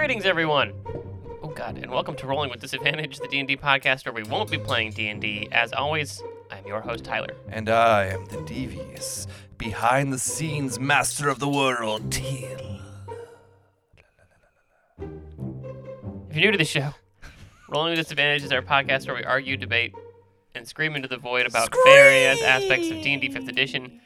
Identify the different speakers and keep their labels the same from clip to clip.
Speaker 1: Greetings, everyone. Oh God, and welcome to Rolling with Disadvantage, the D&D podcast where we won't be playing D&D. As always, I'm your host Tyler.
Speaker 2: And I am the devious, behind the scenes master of the world, Teal.
Speaker 1: If you're new to the show, Rolling with Disadvantage is our podcast where we argue, debate, and scream into the void about various aspects of D&D 5th Edition.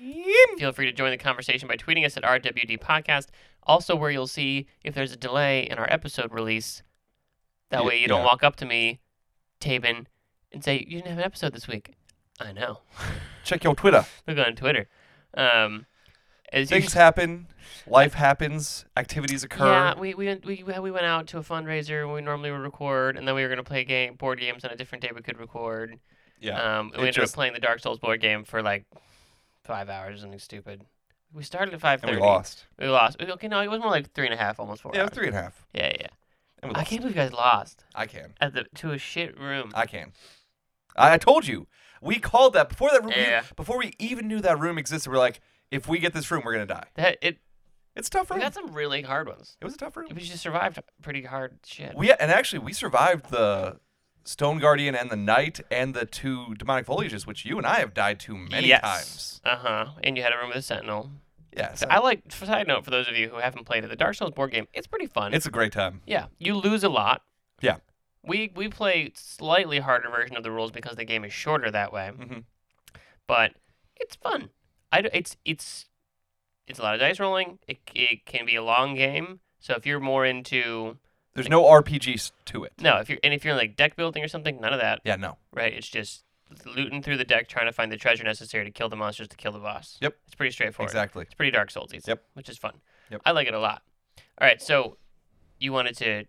Speaker 1: Feel free to join the conversation by tweeting us at RWD Podcast. Also, where you'll see if there's a delay in our episode release. That
Speaker 2: Ye-
Speaker 1: way, you don't
Speaker 2: yeah.
Speaker 1: walk up to me, Tabin, and say you didn't have an episode this week. I know.
Speaker 2: Check your Twitter.
Speaker 1: Look on Twitter. Um, as
Speaker 2: Things happen, life happens, activities occur.
Speaker 1: yeah, we, we went we we went out to a fundraiser when we normally would record, and then we were gonna play game board games on a different day we could record.
Speaker 2: Yeah.
Speaker 1: Um, we ended
Speaker 2: just-
Speaker 1: up playing the Dark Souls board game for like five hours, or something stupid. We started at five
Speaker 2: and we lost.
Speaker 1: We lost. Okay, no, it was more like three and a half, almost four.
Speaker 2: Yeah, it was
Speaker 1: hours.
Speaker 2: three and a half.
Speaker 1: Yeah, yeah.
Speaker 2: And we
Speaker 1: I
Speaker 2: lost.
Speaker 1: can't believe you guys lost
Speaker 2: I can.
Speaker 1: at the to a shit room.
Speaker 2: I can. I, I told you. We called that before that room. we-
Speaker 1: Yeah.
Speaker 2: before we even knew that room existed. We're like, if we get this room, we're gonna die.
Speaker 1: that it.
Speaker 2: It's a tough
Speaker 1: We got some really hard ones.
Speaker 2: It was a tough room.
Speaker 1: We just survived pretty hard shit.
Speaker 2: We and actually we survived the Stone Guardian and the Knight and the two demonic foliages, which you and I have died to many
Speaker 1: yes.
Speaker 2: times.
Speaker 1: Uh huh. And you had a room with a sentinel.
Speaker 2: Yeah,
Speaker 1: So I like. Side note, for those of you who haven't played it, the Dark Souls board game. It's pretty fun.
Speaker 2: it's a great time.
Speaker 1: yeah. You lose a lot.
Speaker 2: Yeah.
Speaker 1: We we play slightly harder version of the rules because the game is shorter that way.
Speaker 2: hmm
Speaker 1: But it's fun. I it's it's it's a lot of dice rolling. It it can be a long game. So if you're more into
Speaker 2: There's no RPGs to it.
Speaker 1: no, if you're and if you're like deck building or something, none of that.
Speaker 2: Yeah, no.
Speaker 1: Right? It's just looting through the deck, trying to find the treasure necessary to kill the monsters to kill the boss.
Speaker 2: Yep.
Speaker 1: It's pretty straightforward.
Speaker 2: Exactly.
Speaker 1: It's pretty Dark Souls
Speaker 2: Yep.
Speaker 1: which is fun.
Speaker 2: Yep.
Speaker 1: I like it a lot. All right, so you wanted to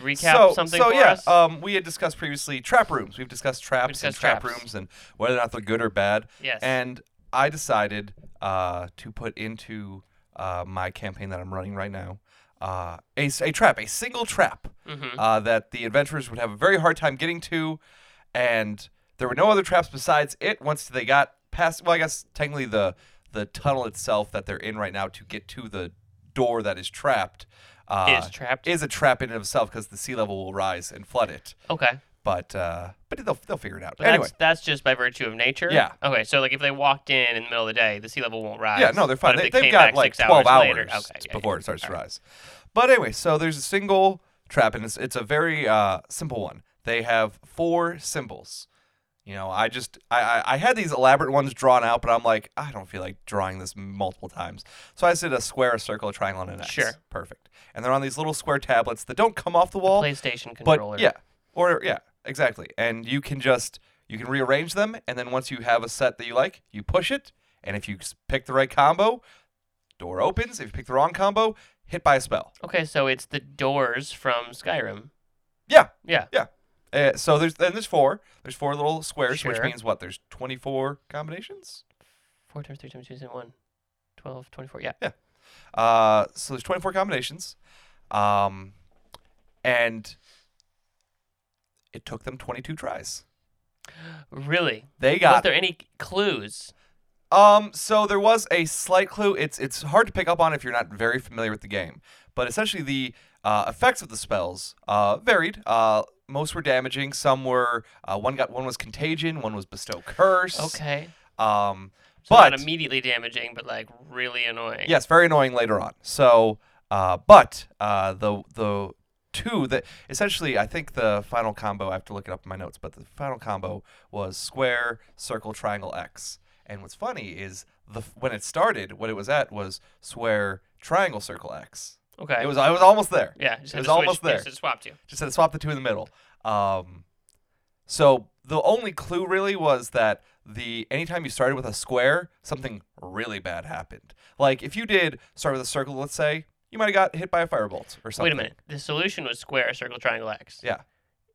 Speaker 1: recap
Speaker 2: so,
Speaker 1: something
Speaker 2: so yeah, um, we had discussed previously trap rooms. We've discussed traps and
Speaker 1: discussed
Speaker 2: trap
Speaker 1: traps.
Speaker 2: rooms and whether or not they're good or bad.
Speaker 1: yes.
Speaker 2: And I decided uh, to put into uh, my campaign that I'm running right now uh, a, a trap, a single trap
Speaker 1: hmm
Speaker 2: uh, that the adventurers would have a very hard time getting to, and there were no other traps besides it. Once they got past, well, I guess technically the the tunnel itself that they're in right now to get to the door that is trapped uh,
Speaker 1: is trapped.
Speaker 2: is a trap in and of itself because the sea level will rise and flood it.
Speaker 1: okay.
Speaker 2: But uh, but they'll they'll figure it out.
Speaker 1: But
Speaker 2: anyway,
Speaker 1: that's, that's just by virtue of nature.
Speaker 2: Yeah.
Speaker 1: Okay, so like if they walked in in the middle of the day, the sea level won't rise.
Speaker 2: yeah, no, they're fine.
Speaker 1: But
Speaker 2: They,
Speaker 1: came
Speaker 2: got like twelve
Speaker 1: hours
Speaker 2: hours,
Speaker 1: later- okay, yeah,
Speaker 2: before
Speaker 1: yeah.
Speaker 2: it starts to
Speaker 1: right.
Speaker 2: rise. But anyway, so there's a single trap, and it's it's a very uh, simple one. They have four symbols. You know, I just I, I I had these elaborate ones drawn out, but I'm like I don't feel like drawing this multiple times. So I did a square, a circle, a triangle, and an X.
Speaker 1: Sure.
Speaker 2: perfect. And they're on these little square tablets that don't come off the wall,
Speaker 1: PlayStation
Speaker 2: but
Speaker 1: controller.
Speaker 2: yeah, or yeah, exactly. And you can just you can rearrange them, and then once you have a set that you like, you push it, and if you pick the right combo, door opens. If you pick the wrong combo, hit by a spell.
Speaker 1: Okay, so it's the doors from Skyrim.
Speaker 2: Yeah.
Speaker 1: Yeah. Yeah.
Speaker 2: Uh, so there's then there's four. There's four little squares, which means what? There's 24 combinations.
Speaker 1: Four times three times two times one. 12, 24. Yeah.
Speaker 2: Uh, so there's 24 combinations, um, and it took them 22 tries.
Speaker 1: Really?
Speaker 2: They
Speaker 1: Was
Speaker 2: got
Speaker 1: there any clues?
Speaker 2: Um, so there was a slight clue. It's it's hard to pick up on if you're not very familiar with the game. But essentially, the uh, effects of the spells uh, varied. Uh, most were damaging. Some were uh, one got one was contagion. One was bestow curse.
Speaker 1: Okay.
Speaker 2: Um,
Speaker 1: So
Speaker 2: but
Speaker 1: not immediately damaging, but like really annoying.
Speaker 2: yes, very annoying later on. So, uh, but uh, the the two that essentially, I think the final combo. I have to look it up in my notes, but the final combo was square, circle, triangle, X. And what's funny is the when it started, what it was at was square, triangle, circle, X.
Speaker 1: Okay.
Speaker 2: It was I was almost there.
Speaker 1: Yeah. Just
Speaker 2: it was almost there.
Speaker 1: Just had to swap to.
Speaker 2: Just had to swap the two in the middle. Um, so the only clue really was that the anytime you started with a square, something really bad happened. Like if you did start with a circle, let's say, you might have got hit by a firebolt or something.
Speaker 1: Wait a minute. The solution was square, circle, triangle, X.
Speaker 2: Yeah.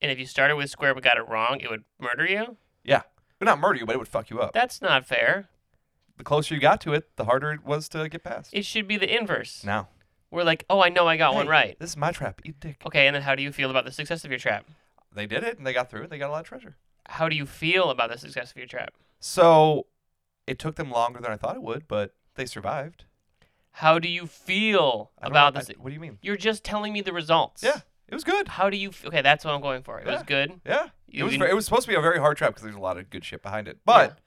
Speaker 1: And if you started with square but got it wrong, it would murder you?
Speaker 2: Yeah. It would not murder you, but it would fuck you up.
Speaker 1: That's not fair.
Speaker 2: The closer you got to it, the harder it was to get past.
Speaker 1: It should be the inverse.
Speaker 2: now.
Speaker 1: We're like, oh, I know I got one
Speaker 2: Hey,
Speaker 1: right.
Speaker 2: This is my trap. Eat dick.
Speaker 1: Okay, and then how do you feel about the success of your trap?
Speaker 2: They did it and they got through it. They got a lot of treasure.
Speaker 1: How do you feel about the success of your trap?
Speaker 2: So it took them longer than I thought it would, but they survived.
Speaker 1: How do you feel
Speaker 2: I don't
Speaker 1: about
Speaker 2: know,
Speaker 1: this?
Speaker 2: I- what do you mean?
Speaker 1: You're just telling me the results.
Speaker 2: Yeah, it was good.
Speaker 1: How do you? F- okay, that's what I'm going for. It was
Speaker 2: Yeah.
Speaker 1: good.
Speaker 2: Yeah, it
Speaker 1: You
Speaker 2: was. it was supposed to be a very hard trap because there's a lot of good shit behind it. But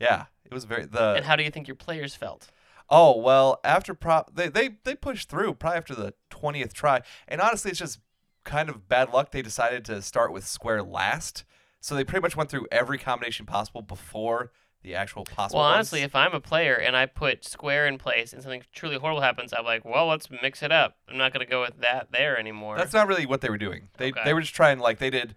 Speaker 2: yeah, it was very the.
Speaker 1: and how do you think your players felt?
Speaker 2: Oh well, after prop they, they they pushed through probably after the twentieth try, and honestly, it's just kind of bad luck. They decided to start with square last, so they pretty much went through every combination possible before the actual possible.
Speaker 1: Well,
Speaker 2: ones.
Speaker 1: honestly, if I'm a player and I put square in place and something truly horrible happens, I'm like, well, let's mix it up. I'm not gonna go with that there anymore.
Speaker 2: that's not really what they were doing. They
Speaker 1: Okay.
Speaker 2: they were just trying like they did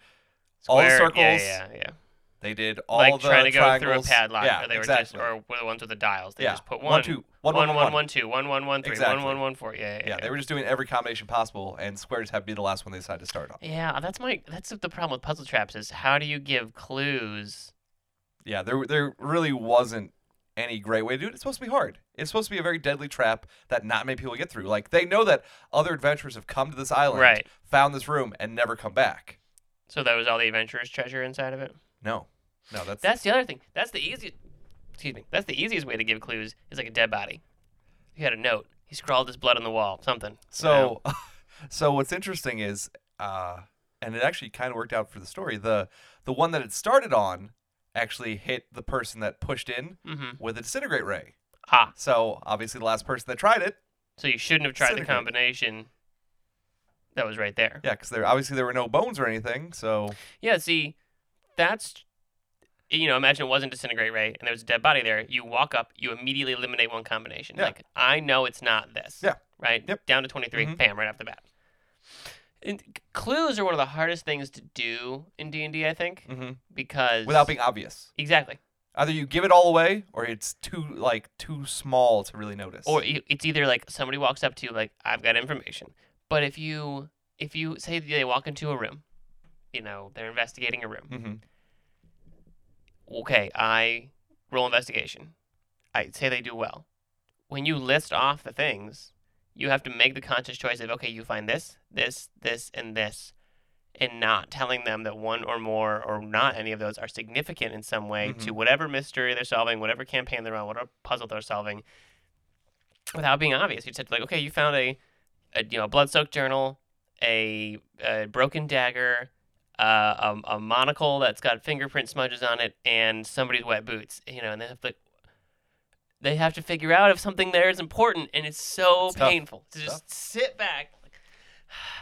Speaker 2: all the circles.
Speaker 1: Yeah, yeah, yeah.
Speaker 2: They did all
Speaker 1: like
Speaker 2: the
Speaker 1: trying to go through a
Speaker 2: triangles.
Speaker 1: padlock,
Speaker 2: Yeah,
Speaker 1: or they were
Speaker 2: exactly.
Speaker 1: just, or the ones with the dials. They
Speaker 2: yeah,
Speaker 1: just put
Speaker 2: one
Speaker 1: one,
Speaker 2: two
Speaker 1: one,
Speaker 2: one
Speaker 1: one,
Speaker 2: one
Speaker 1: one, two, one, one, one, three,
Speaker 2: Exactly.
Speaker 1: one, one, one, four. Yeah, yeah,
Speaker 2: Yeah, they were just doing every combination possible, and square just happened to be the last one they decided to start on.
Speaker 1: Yeah, that's my that's the problem with puzzle traps is how do you give clues?
Speaker 2: Yeah, there there really wasn't any great way to do it. It's supposed to be hard. It's supposed to be a very deadly trap that not many people get through. Like they know that other adventurers have come to this island,
Speaker 1: Right.
Speaker 2: found this room, and never come back.
Speaker 1: So that was all the adventurer's treasure inside of it.
Speaker 2: No, no, that's
Speaker 1: That's the other thing. That's the easiest. Excuse me. That's the easiest way to give clues is like a dead body. He had a note. He scrawled his blood on the wall. Something.
Speaker 2: so. so what's interesting is, uh, and it actually kind of worked out for the story. The the one that it started on actually hit the person that pushed in
Speaker 1: Mhm.
Speaker 2: with a disintegrate ray.
Speaker 1: Ah.
Speaker 2: So obviously, the last person that tried it,
Speaker 1: So you shouldn't have tried the
Speaker 2: Disintegrate.
Speaker 1: combination. That was right there.
Speaker 2: yeah, because there obviously there were no bones or anything. So
Speaker 1: Yeah, see, that's you know, imagine it wasn't disintegrate ray and there was a dead body there. You walk up, you immediately eliminate one combination.
Speaker 2: Yeah.
Speaker 1: Like I know it's not this.
Speaker 2: Yeah.
Speaker 1: Right.
Speaker 2: Yep.
Speaker 1: Down to twenty
Speaker 2: Mhm.
Speaker 1: bam, right off the bat. And clues are one of the hardest things to do in D and I think,
Speaker 2: mhm,
Speaker 1: because
Speaker 2: without being obvious.
Speaker 1: exactly,
Speaker 2: Either you give it all away, or it's too like too small to really notice.
Speaker 1: or it's either like somebody walks up to you like I've got information, but if you if you say they walk into a room, you know they're investigating a room.
Speaker 2: hmm
Speaker 1: okay, I roll investigation. I say they do well. When you list off the things, you have to make the conscious choice of okay, you find this, this, this, and this, and not telling them that one or more or not any of those are significant in some way to whatever mystery they're solving, whatever campaign they're on, whatever puzzle they're solving, without being obvious. You said like, okay, you found a, a you know blood-soaked journal, a, a broken dagger, uh, a, a monocle that's got fingerprint smudges on it and somebody's wet boots. You know, and they have to they have to figure out if something there is important, and it's so
Speaker 2: It's tough.
Speaker 1: painful to just sit back. Like,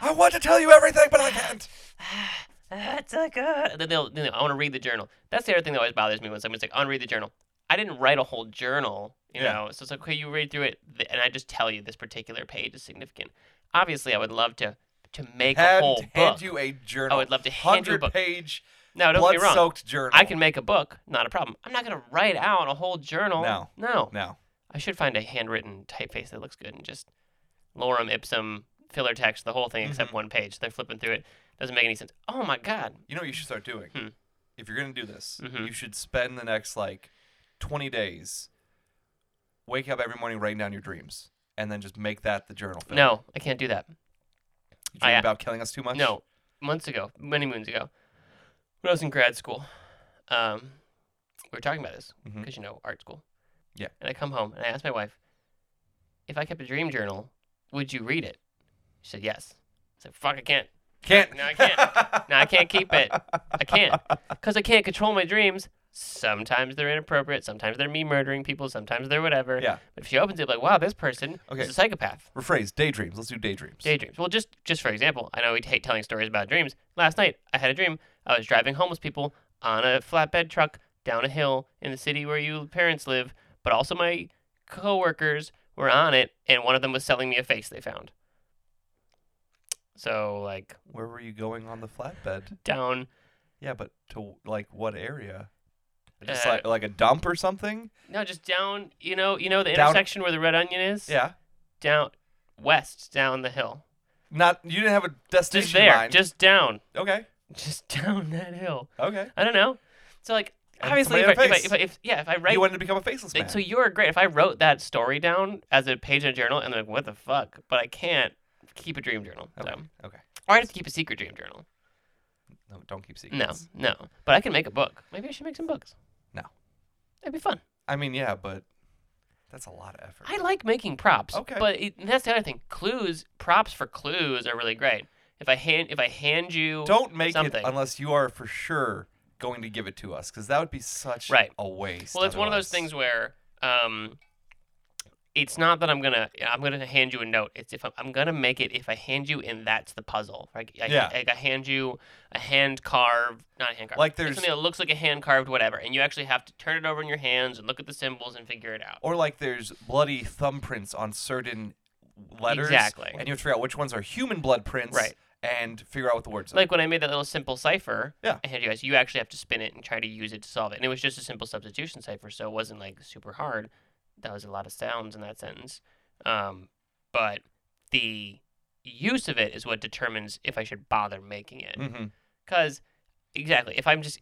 Speaker 2: I want to tell you everything, but I can't.
Speaker 1: That's a good. Then they'll, you know, I want to read the journal. That's the other thing that always bothers me when someone's like, I want to read the journal. I didn't write a whole journal, you
Speaker 2: Yeah.
Speaker 1: know. So it's like, okay, you read through it, and I just tell you this particular page is significant. Obviously, I would love to to make a
Speaker 2: Hand,
Speaker 1: whole
Speaker 2: hand you a journal.
Speaker 1: I would love to hand you a book.
Speaker 2: page
Speaker 1: no, don't get me wrong.
Speaker 2: journal.
Speaker 1: I can make a book, not a problem. I'm not gonna write out a whole journal.
Speaker 2: No.
Speaker 1: no.
Speaker 2: No.
Speaker 1: I should find a handwritten typeface that looks good and just lorem ipsum filler text the whole thing except
Speaker 2: Mhm.
Speaker 1: one page. They're flipping through it. Doesn't make any sense. Oh my god.
Speaker 2: You know what you should start doing?
Speaker 1: Hmm.
Speaker 2: If you're gonna do this,
Speaker 1: Mhm.
Speaker 2: you should spend the next like twenty days Wake up every morning writing down your dreams. And then just make that the journal film.
Speaker 1: No, I can't do that.
Speaker 2: You dream
Speaker 1: I-
Speaker 2: about killing us too much?
Speaker 1: No, months ago, many moons ago, when I was in grad school, um, we were talking about this because you know art school.
Speaker 2: Yeah.
Speaker 1: And I come home and I asked my wife, if I kept a dream journal, would you read it? She said yes. I said, fuck, I can't.
Speaker 2: Can't.
Speaker 1: No, I can't. No, I can't keep it. I can't. Because I can't control my dreams. Sometimes they're inappropriate. Sometimes they're me murdering people. Sometimes they're whatever.
Speaker 2: Yeah.
Speaker 1: But if she opens it, like, wow, this person
Speaker 2: Okay.
Speaker 1: is a psychopath.
Speaker 2: Rephrase daydreams. Let's do daydreams.
Speaker 1: Daydreams. Well, just just for example, I know we hate telling stories about dreams. Last night, I had a dream. I was driving homeless people on a flatbed truck down a hill in the city where you parents live, but also my coworkers were on it, and one of them was selling me a face they found. So, like,
Speaker 2: Where were you going on the flatbed?
Speaker 1: down
Speaker 2: Yeah, but to like what area? Just
Speaker 1: Uh,
Speaker 2: like like a dump or something?
Speaker 1: No, just down. You know, you know the
Speaker 2: Down-
Speaker 1: intersection where the red onion is.
Speaker 2: Yeah.
Speaker 1: Down west, down the hill.
Speaker 2: Not you didn't have a destination
Speaker 1: Just there,
Speaker 2: mind.
Speaker 1: just down,
Speaker 2: okay.
Speaker 1: just down that hill.
Speaker 2: Okay.
Speaker 1: I don't know. So like,
Speaker 2: And
Speaker 1: obviously, if I, if, I, if I if yeah, if I write,
Speaker 2: you wanted to become a faceless man.
Speaker 1: so you're great. If I wrote that story down as a page in a journal, and like, what the fuck? But I can't keep a dream journal.
Speaker 2: okay.
Speaker 1: So.
Speaker 2: Okay.
Speaker 1: Or I have to keep a secret dream journal.
Speaker 2: No, don't keep secrets.
Speaker 1: No, no. But I can make a book. Maybe I should make some books. It'd be fun.
Speaker 2: I mean, yeah, but That's a lot of effort.
Speaker 1: I like making props.
Speaker 2: Okay.
Speaker 1: But it, that's the other thing. Clues, props for clues are really great. If I hand if I hand you
Speaker 2: Don't make
Speaker 1: something.
Speaker 2: it unless you are for sure going to give it to us, because that would be such
Speaker 1: Right.
Speaker 2: a waste.
Speaker 1: Well, it's one of those
Speaker 2: otherwise.
Speaker 1: things where um, it's not that I'm gonna I'm gonna hand you a note. It's if I'm, I'm gonna make it if I hand you and that's the puzzle. Like I,
Speaker 2: Yeah.
Speaker 1: like I hand you a hand carved, not a hand carved,
Speaker 2: Like there's-
Speaker 1: something that looks like a hand carved whatever, and you actually have to turn it over in your hands and look at the symbols and figure it out.
Speaker 2: Or like there's bloody thumbprints on certain letters.
Speaker 1: Exactly.
Speaker 2: And you have to figure out which ones are human blood prints.
Speaker 1: Right.
Speaker 2: And figure out what the words are.
Speaker 1: Like when I made that little simple cipher,
Speaker 2: Yeah.
Speaker 1: I had you guys. You actually have to spin it and try to use it to solve it, and it was just a simple substitution cipher, so it wasn't like super hard. That was a lot of sounds in that sentence, um, but the use of it is what determines if I should bother making it.
Speaker 2: mm-hmm.
Speaker 1: Because exactly, if I'm just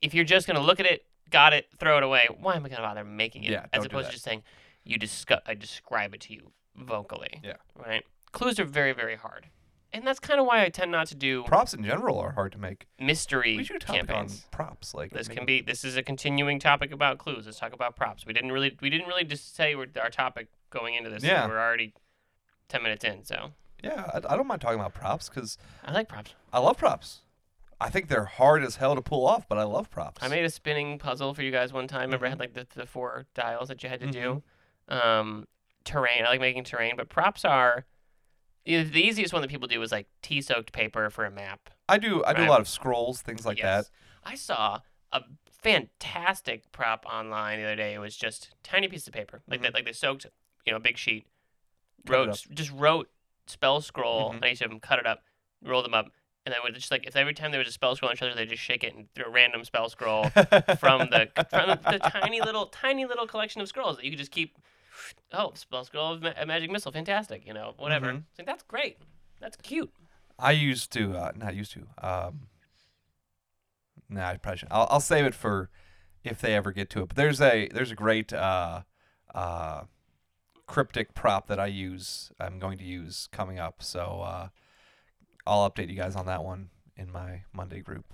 Speaker 1: if you're just gonna look at it, got it, throw it away, why am I gonna bother making it?
Speaker 2: Yeah,
Speaker 1: As opposed to just saying you discuss, I describe it to you vocally.
Speaker 2: Yeah.
Speaker 1: Right. Clues are very very hard, and that's kind of why I tend not to do
Speaker 2: Props in general are hard to make.
Speaker 1: mystery
Speaker 2: We should a topic on
Speaker 1: campaigns.
Speaker 2: props. Like
Speaker 1: This can be. This is a continuing topic about clues. Let's talk about props. We didn't really. We didn't really just say our topic going into this.
Speaker 2: Yeah.
Speaker 1: We're already ten minutes in, so
Speaker 2: Yeah, I, I don't mind talking about props because
Speaker 1: I like props.
Speaker 2: I love props. I think they're hard as hell to pull off, but I love props.
Speaker 1: I made a spinning puzzle for you guys one time. Remember, I had
Speaker 2: Mm-hmm.
Speaker 1: like the, the four dials that you had to do. Um, terrain. I like making terrain, but props are. The easiest one that people do is like tea-soaked paper for a map.
Speaker 2: I do. I do a lot of scrolls, things like
Speaker 1: Yes. I saw a fantastic prop online the other day. It was just tiny piece of paper, like
Speaker 2: Mhm.
Speaker 1: that, like they soaked, you know, a big sheet,
Speaker 2: Cut
Speaker 1: wrote just wrote spell scroll
Speaker 2: Mhm.
Speaker 1: on each of them, cut it up, roll them up, and then would just like if every time there was a spell scroll on each other, they just shake it and throw a random spell scroll from the from the, the tiny little tiny little collection of scrolls that you could just keep. Oh, spell scroll of ma- a magic missile, fantastic! You know, whatever.
Speaker 2: Mhm.
Speaker 1: It's like that's great. That's cute.
Speaker 2: I used to, uh, not used to. Um, nah, I probably should. I'll, I'll save it for if they ever get to it. But there's a there's a great uh, uh, cryptic prop that I use. I'm going to use coming up. So uh, I'll update you guys on that one in my Monday group.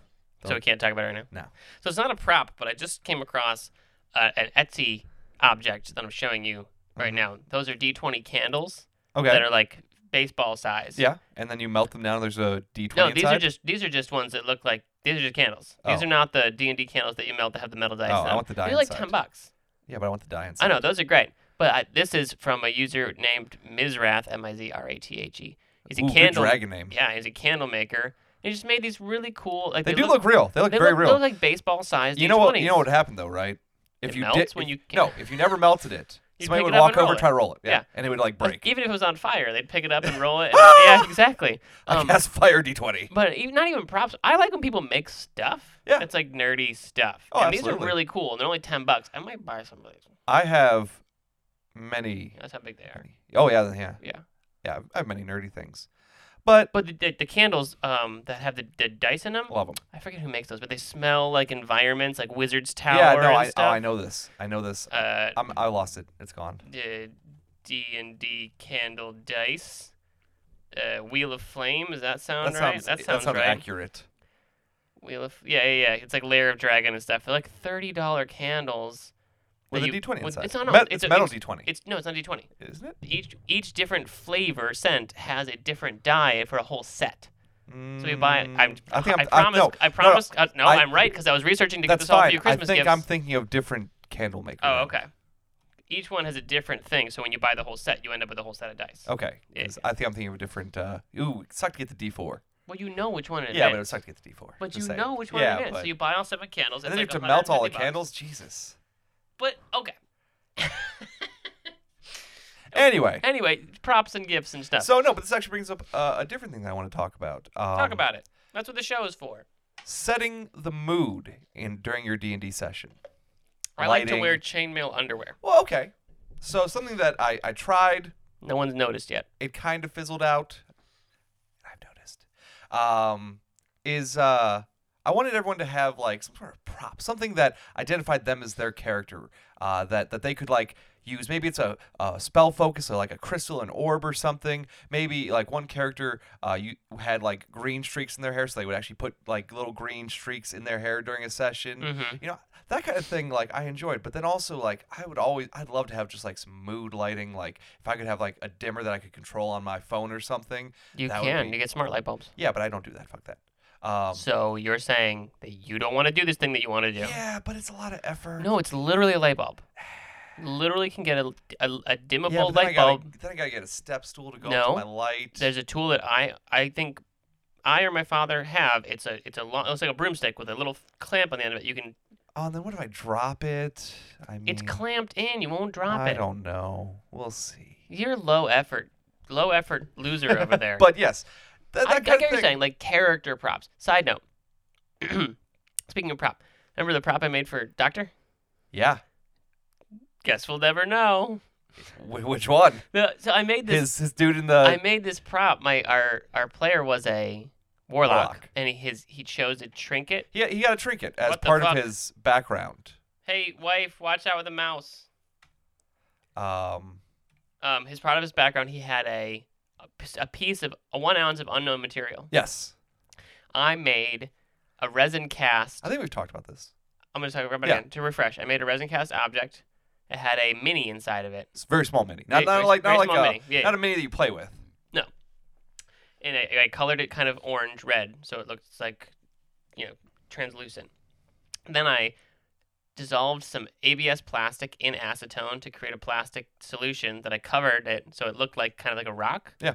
Speaker 1: So we can't talk about it right now.
Speaker 2: No.
Speaker 1: So it's not a prop, but I just came across uh, an Etsy object that I'm showing you right
Speaker 2: Mhm.
Speaker 1: now. Those are D20 candles
Speaker 2: Okay.
Speaker 1: that are like baseball size.
Speaker 2: yeah, and then you melt them down. There's a D20
Speaker 1: No, these
Speaker 2: inside.
Speaker 1: are just these are just ones that look like these are just candles. These
Speaker 2: Oh.
Speaker 1: are not the D and D candles that you melt that have the metal dice.
Speaker 2: Oh,
Speaker 1: in
Speaker 2: I
Speaker 1: them.
Speaker 2: want the die
Speaker 1: They're like
Speaker 2: inside.
Speaker 1: ten bucks.
Speaker 2: yeah, but I want the die inside.
Speaker 1: I know those are great, but I, this is from a user named Mizrath, M I Z R A T H E. He's a
Speaker 2: Ooh, good
Speaker 1: candle.
Speaker 2: dragon name.
Speaker 1: Yeah, he's a candle maker. He just made these really cool. Like
Speaker 2: They, do look, real. They look
Speaker 1: They
Speaker 2: very
Speaker 1: look,
Speaker 2: real.
Speaker 1: they look like baseball sized.
Speaker 2: you know what? You know what happened though, right? If
Speaker 1: It
Speaker 2: you
Speaker 1: melts
Speaker 2: did,
Speaker 1: when you-
Speaker 2: no, if you never melted it,
Speaker 1: You'd
Speaker 2: somebody would walk over, try to roll it, yeah,
Speaker 1: Yeah.
Speaker 2: and it would like break.
Speaker 1: Even if it was on fire, they'd pick it up and roll it. and-
Speaker 2: Ah!
Speaker 1: yeah, exactly.
Speaker 2: I
Speaker 1: Um,
Speaker 2: cast fire d20.
Speaker 1: but even, not even props. I like when people make stuff.
Speaker 2: Yeah.
Speaker 1: It's like nerdy stuff.
Speaker 2: Oh,
Speaker 1: and these are really cool. And they're only ten bucks. I might buy some of these.
Speaker 2: I have many.
Speaker 1: That's how big they are.
Speaker 2: Oh yeah, yeah,
Speaker 1: Yeah.
Speaker 2: yeah. I have many nerdy things, but
Speaker 1: But the, the, the candles um, that have the, the dice in them,
Speaker 2: love them.
Speaker 1: I forget who makes those, but they smell like environments, like Wizard's Tower
Speaker 2: Yeah, no,
Speaker 1: and
Speaker 2: I, oh,
Speaker 1: stuff.
Speaker 2: I know this. I know this.
Speaker 1: Uh,
Speaker 2: I'm, I lost it. It's gone.
Speaker 1: the D and D candle dice. Uh, Wheel of Flame. Does that sound
Speaker 2: that
Speaker 1: right?
Speaker 2: sounds.
Speaker 1: that sounds
Speaker 2: sounds
Speaker 1: right.
Speaker 2: accurate.
Speaker 1: Wheel of yeah, yeah, yeah. It's like Lair of Dragon and stuff. They're like thirty dollar candles.
Speaker 2: With a
Speaker 1: you-
Speaker 2: d20
Speaker 1: with-
Speaker 2: inside.
Speaker 1: It's not.
Speaker 2: Met-
Speaker 1: it's,
Speaker 2: it's
Speaker 1: a,
Speaker 2: metal
Speaker 1: it's,
Speaker 2: d20,
Speaker 1: It's no, it's not D twenty.
Speaker 2: isn't it?
Speaker 1: Each each different flavor scent has a different die for a whole set. So we buy. I'm,
Speaker 2: Mm, I think I'm,
Speaker 1: I promise.
Speaker 2: no,
Speaker 1: I promise. uh, no,
Speaker 2: I-
Speaker 1: I'm right because I was researching to get this all for
Speaker 2: fine.
Speaker 1: you
Speaker 2: I think
Speaker 1: gifts.
Speaker 2: I'm thinking of different candle maker.
Speaker 1: oh, okay. Each one has a different thing, so when you buy the whole set, you end up with a whole set of dice.
Speaker 2: Okay. 'cause I think I'm thinking of a different. Uh, ooh, it sucked to get the D4.
Speaker 1: Well, you know which one it is.
Speaker 2: Yeah, but it would suck to get the D4.
Speaker 1: But you
Speaker 2: saying.
Speaker 1: know which one
Speaker 2: yeah,
Speaker 1: it is. So you buy all seven candles.
Speaker 2: and then you have to melt all the
Speaker 1: bucks.
Speaker 2: candles. Jesus.
Speaker 1: But okay.
Speaker 2: Anyway,
Speaker 1: Anyway, props and gifts and stuff.
Speaker 2: so no, but this actually brings up uh, a different thing that I want to talk about. Um,
Speaker 1: Talk about it. That's what the show is for.
Speaker 2: setting the mood in during your D and D session.
Speaker 1: I like to
Speaker 2: Lighting.
Speaker 1: wear chainmail underwear.
Speaker 2: Well, okay. So something that I I tried,
Speaker 1: No one's noticed yet.
Speaker 2: it kind of fizzled out. I've noticed. Um, is uh, I wanted everyone to have like some sort of prop, something that identified them as their character, uh, that that they could like use. Maybe it's a, a spell focus, or like a crystal, an orb, or something. Maybe like one character uh, you had like green streaks in their hair, so they would actually put like little green streaks in their hair during a session.
Speaker 1: Mhm.
Speaker 2: You know that kind of thing. Like I enjoyed, but then also like I would always I'd love to have just like some mood lighting. Like if I could have like a dimmer that I could control on my phone or something.
Speaker 1: You
Speaker 2: That would
Speaker 1: can.
Speaker 2: be-
Speaker 1: You get smart light bulbs.
Speaker 2: Yeah, but I don't do that. Fuck that. Um,
Speaker 1: So you're saying that you don't want to do this thing that you want to do.
Speaker 2: yeah, but it's a lot of effort.
Speaker 1: No, it's literally a light bulb. Literally can get a, a, a dimmable
Speaker 2: yeah, but then I
Speaker 1: light
Speaker 2: gotta,
Speaker 1: bulb.
Speaker 2: Then I gotta get a step stool to go
Speaker 1: No.
Speaker 2: to my light.
Speaker 1: There's a tool that I I think I or my father have. It's a it's a long, it looks like a broomstick with a little clamp on the end of it. You can
Speaker 2: oh, and then what if I drop it? I mean,
Speaker 1: it's clamped in. You won't drop
Speaker 2: I
Speaker 1: it.
Speaker 2: I don't know. We'll see.
Speaker 1: You're low effort, low effort loser over there.
Speaker 2: But yes, that,
Speaker 1: I, I get what you're saying, like character props. Side note. Speaking of prop, remember the prop I made for Doctor?
Speaker 2: Yeah.
Speaker 1: Guess we'll never know.
Speaker 2: Wh- which one?
Speaker 1: The- So I made this.
Speaker 2: His his dude in the.
Speaker 1: I made this prop. My our our player was a warlock,
Speaker 2: Warlock.
Speaker 1: and he, his he chose a trinket.
Speaker 2: he he got a trinket as
Speaker 1: What the
Speaker 2: part
Speaker 1: fuck?
Speaker 2: of his background.
Speaker 1: Hey, wife, watch out with the mouse.
Speaker 2: Um.
Speaker 1: Um, his part of his background, he had a a piece of a one ounce of unknown material.
Speaker 2: Yes.
Speaker 1: I made a resin cast.
Speaker 2: I think we've talked about this.
Speaker 1: I'm gonna talk about it
Speaker 2: Yeah.
Speaker 1: again to refresh. I made a resin cast object. It had a mini inside of it,
Speaker 2: It's a very small mini. Not,
Speaker 1: Very-
Speaker 2: not like not like a
Speaker 1: mini. Yeah.
Speaker 2: not a mini that you play with. No.
Speaker 1: And I, I colored it kind of orange red, so it looks like, you know, translucent. Then I dissolved some ABS plastic in acetone to create a plastic solution that I covered it so it looked like kind of like a rock.
Speaker 2: Yeah.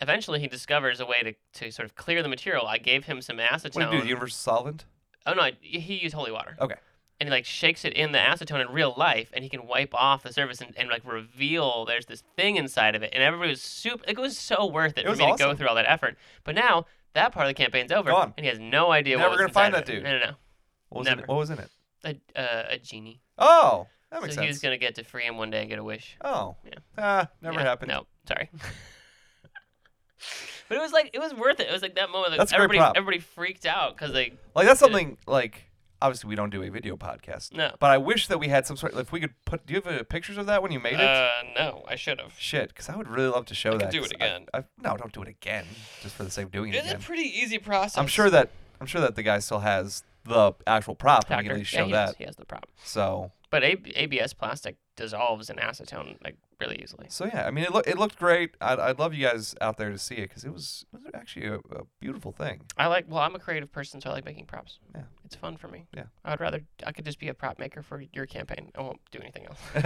Speaker 1: Eventually, he discovers a way to, to sort of clear the material. I gave him some acetone.
Speaker 2: What do you do? The universal solvent.
Speaker 1: oh no, I, he used holy water.
Speaker 2: Okay.
Speaker 1: And he like shakes it in the acetone in real life, and he can wipe off the surface and, and like reveal there's this thing inside of it. And everybody was super. It was so worth it,
Speaker 2: It
Speaker 1: for me to go through all that effort. But now that part of the campaign's over,
Speaker 2: Gone.
Speaker 1: and he has no idea
Speaker 2: Never
Speaker 1: what was
Speaker 2: gonna find that
Speaker 1: it.
Speaker 2: dude.
Speaker 1: No, no, no.
Speaker 2: What was in
Speaker 1: Never.
Speaker 2: it? What was in it?
Speaker 1: A, uh, a genie.
Speaker 2: Oh, that makes
Speaker 1: so
Speaker 2: sense.
Speaker 1: he was gonna get to free him one day and get a wish.
Speaker 2: Oh.
Speaker 1: Yeah.
Speaker 2: Ah, never
Speaker 1: Yeah,
Speaker 2: happened.
Speaker 1: No, sorry. but it was like it was worth it. It was like that moment. Like
Speaker 2: That's
Speaker 1: everybody, everybody freaked out because they
Speaker 2: Like that's something like obviously we don't do a video podcast,
Speaker 1: no.
Speaker 2: but I wish that we had some sort. Of, If we could put, do you have uh, pictures of that when you made it?
Speaker 1: Uh, no, I should have.
Speaker 2: Shit, because I would really love to show
Speaker 1: I
Speaker 2: that.
Speaker 1: do it again.
Speaker 2: I, I, no, don't do it again, just for the sake of doing it
Speaker 1: It's a pretty easy process.
Speaker 2: I'm sure that I'm sure that the guy still has the actual prop,
Speaker 1: Doctor.
Speaker 2: can at least
Speaker 1: yeah,
Speaker 2: show
Speaker 1: he
Speaker 2: that.
Speaker 1: Does. He has the prop.
Speaker 2: So,
Speaker 1: But A- ABS plastic dissolves in acetone like really easily.
Speaker 2: so yeah, I mean, it, look it looked great. I'd, I'd love you guys out there to see it because it was, it was actually a, a beautiful thing.
Speaker 1: I like. Well, I'm a creative person, so I like making props.
Speaker 2: Yeah.
Speaker 1: It's fun for me.
Speaker 2: Yeah.
Speaker 1: I would rather I could just be a prop maker for your campaign. I won't do anything else.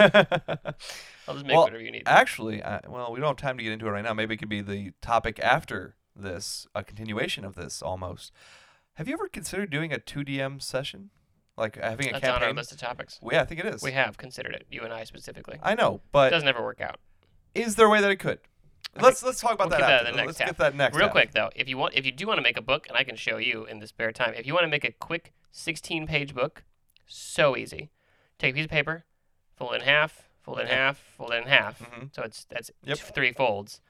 Speaker 1: I'll just make
Speaker 2: Well,
Speaker 1: whatever you need.
Speaker 2: Actually, I, well, we don't have time to get into it right now. Maybe it could be the topic after this, a continuation of this almost. Have you ever considered doing a 2DM session? Like having a
Speaker 1: That's on our
Speaker 2: campaign?
Speaker 1: list of topics.
Speaker 2: Well, yeah, I think it is.
Speaker 1: We have considered it. You and I specifically.
Speaker 2: I know, but
Speaker 1: It
Speaker 2: but
Speaker 1: doesn't ever work out.
Speaker 2: is there a way that it could? Let's let's talk about
Speaker 1: we'll
Speaker 2: that
Speaker 1: keep that in the next
Speaker 2: let's get that next.
Speaker 1: Real quick though, if you want, if you do want to make a book, and I can show you in the spare time, if you want to make a quick 16-page book, so easy. Take a piece of paper, fold it in half, fold it in half, fold it in half.
Speaker 2: Mhm.
Speaker 1: So it's that's
Speaker 2: Yep.
Speaker 1: three folds.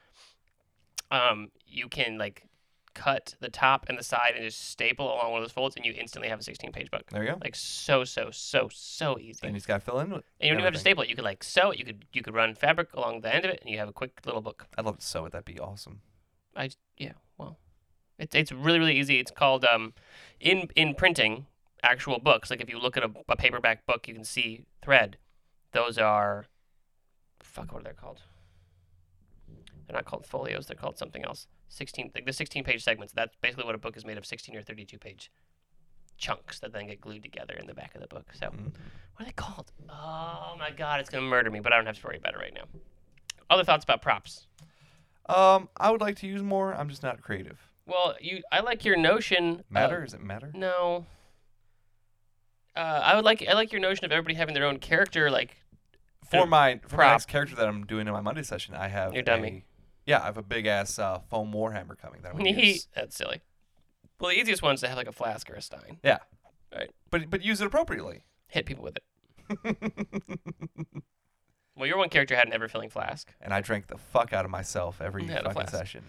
Speaker 1: Um, you can like cut the top and the side and just staple along one of those folds, and you instantly have a 16-page book.
Speaker 2: There you go.
Speaker 1: Like so, so, so, so easy.
Speaker 2: Then
Speaker 1: And
Speaker 2: you just gotta fill in. with
Speaker 1: you don't even have to staple it. You could like sew it. You could you could run fabric along the end of it, and you have a quick little book.
Speaker 2: I'd love to sew it. That'd be awesome.
Speaker 1: I yeah, well, it's it's really really easy. It's called um, in in printing actual books. Like if you look at a, a paperback book, you can see thread. Those are, fuck, what are they called? They're not called folios. They're called something else. Sixteen, like the sixteen page segments. That's basically what a book is made of. Sixteen or thirty two page chunks that then get glued together in the back of the book. So
Speaker 2: Mhm.
Speaker 1: what are they called? Oh my god, it's gonna murder me. But I don't have to worry about it right now. Other thoughts about props?
Speaker 2: Um, I would like to use more. I'm just not creative.
Speaker 1: Well, you, I like your notion.
Speaker 2: Matter? Does it matter?
Speaker 1: No. Uh, I would like I like your notion of everybody having their own character. Like,
Speaker 2: For my for my next character that I'm doing in my Monday session, I have
Speaker 1: Your dummy.
Speaker 2: Yeah, I have a big ass uh, foam warhammer coming that I'm gonna use.
Speaker 1: that's silly. Well, the easiest one's to have like a flask or a stein.
Speaker 2: Yeah.
Speaker 1: Right.
Speaker 2: But but use it appropriately.
Speaker 1: Hit people with it. Well, your one character had an ever filling flask.
Speaker 2: and I drank the fuck out of myself every
Speaker 1: Yeah, the
Speaker 2: fucking
Speaker 1: flask.
Speaker 2: session.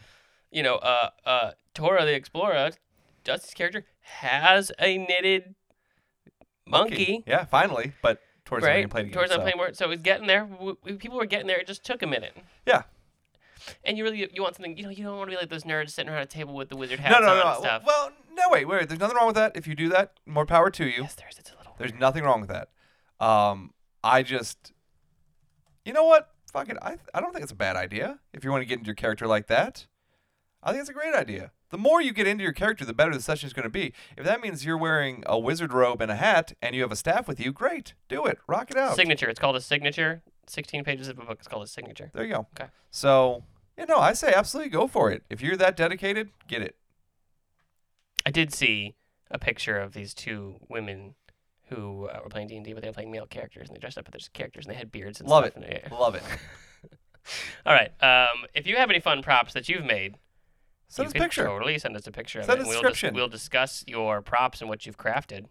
Speaker 1: You know, uh, uh, Tora the Explorer, Dusty's character has a knitted monkey.
Speaker 2: Yeah, finally, but towards the end
Speaker 1: right?
Speaker 2: played again.
Speaker 1: Towards
Speaker 2: so.
Speaker 1: playing more, so it's getting there. W- w- People were getting there. It just took a minute.
Speaker 2: Yeah.
Speaker 1: And you really you want something you know you don't want to be like those nerds sitting around a table with the wizard hats
Speaker 2: No, no,
Speaker 1: on
Speaker 2: no.
Speaker 1: and stuff.
Speaker 2: Well, no, wait, wait. There's nothing wrong with that. If you do that, more power to you.
Speaker 1: yes, there's it's a little.
Speaker 2: There's nothing wrong with that. Um, I just, you know what? Fuck it. I, I don't think it's a bad idea if you want to get into your character like that. I think it's a great idea. The more you get into your character, the better the session is going to be. If that means you're wearing a wizard robe and a hat and you have a staff with you, great. Do it. Rock it out.
Speaker 1: Signature. It's called a signature. 16 pages of a book. It's called a signature.
Speaker 2: there you go.
Speaker 1: Okay.
Speaker 2: So, you know, I say absolutely go for it. If you're that dedicated, get it.
Speaker 1: I did see a picture of these two women who uh, were playing D and D, but they were playing male characters, and they dressed up as characters, and they had beards and
Speaker 2: Love
Speaker 1: stuff. and- yeah.
Speaker 2: Love it.
Speaker 1: All right. Um, if you have any fun props that you've made,
Speaker 2: Send
Speaker 1: you
Speaker 2: us a picture.
Speaker 1: Totally send us a picture of
Speaker 2: Send
Speaker 1: it.
Speaker 2: a
Speaker 1: and we'll,
Speaker 2: description.
Speaker 1: we'll discuss your props and what you've crafted.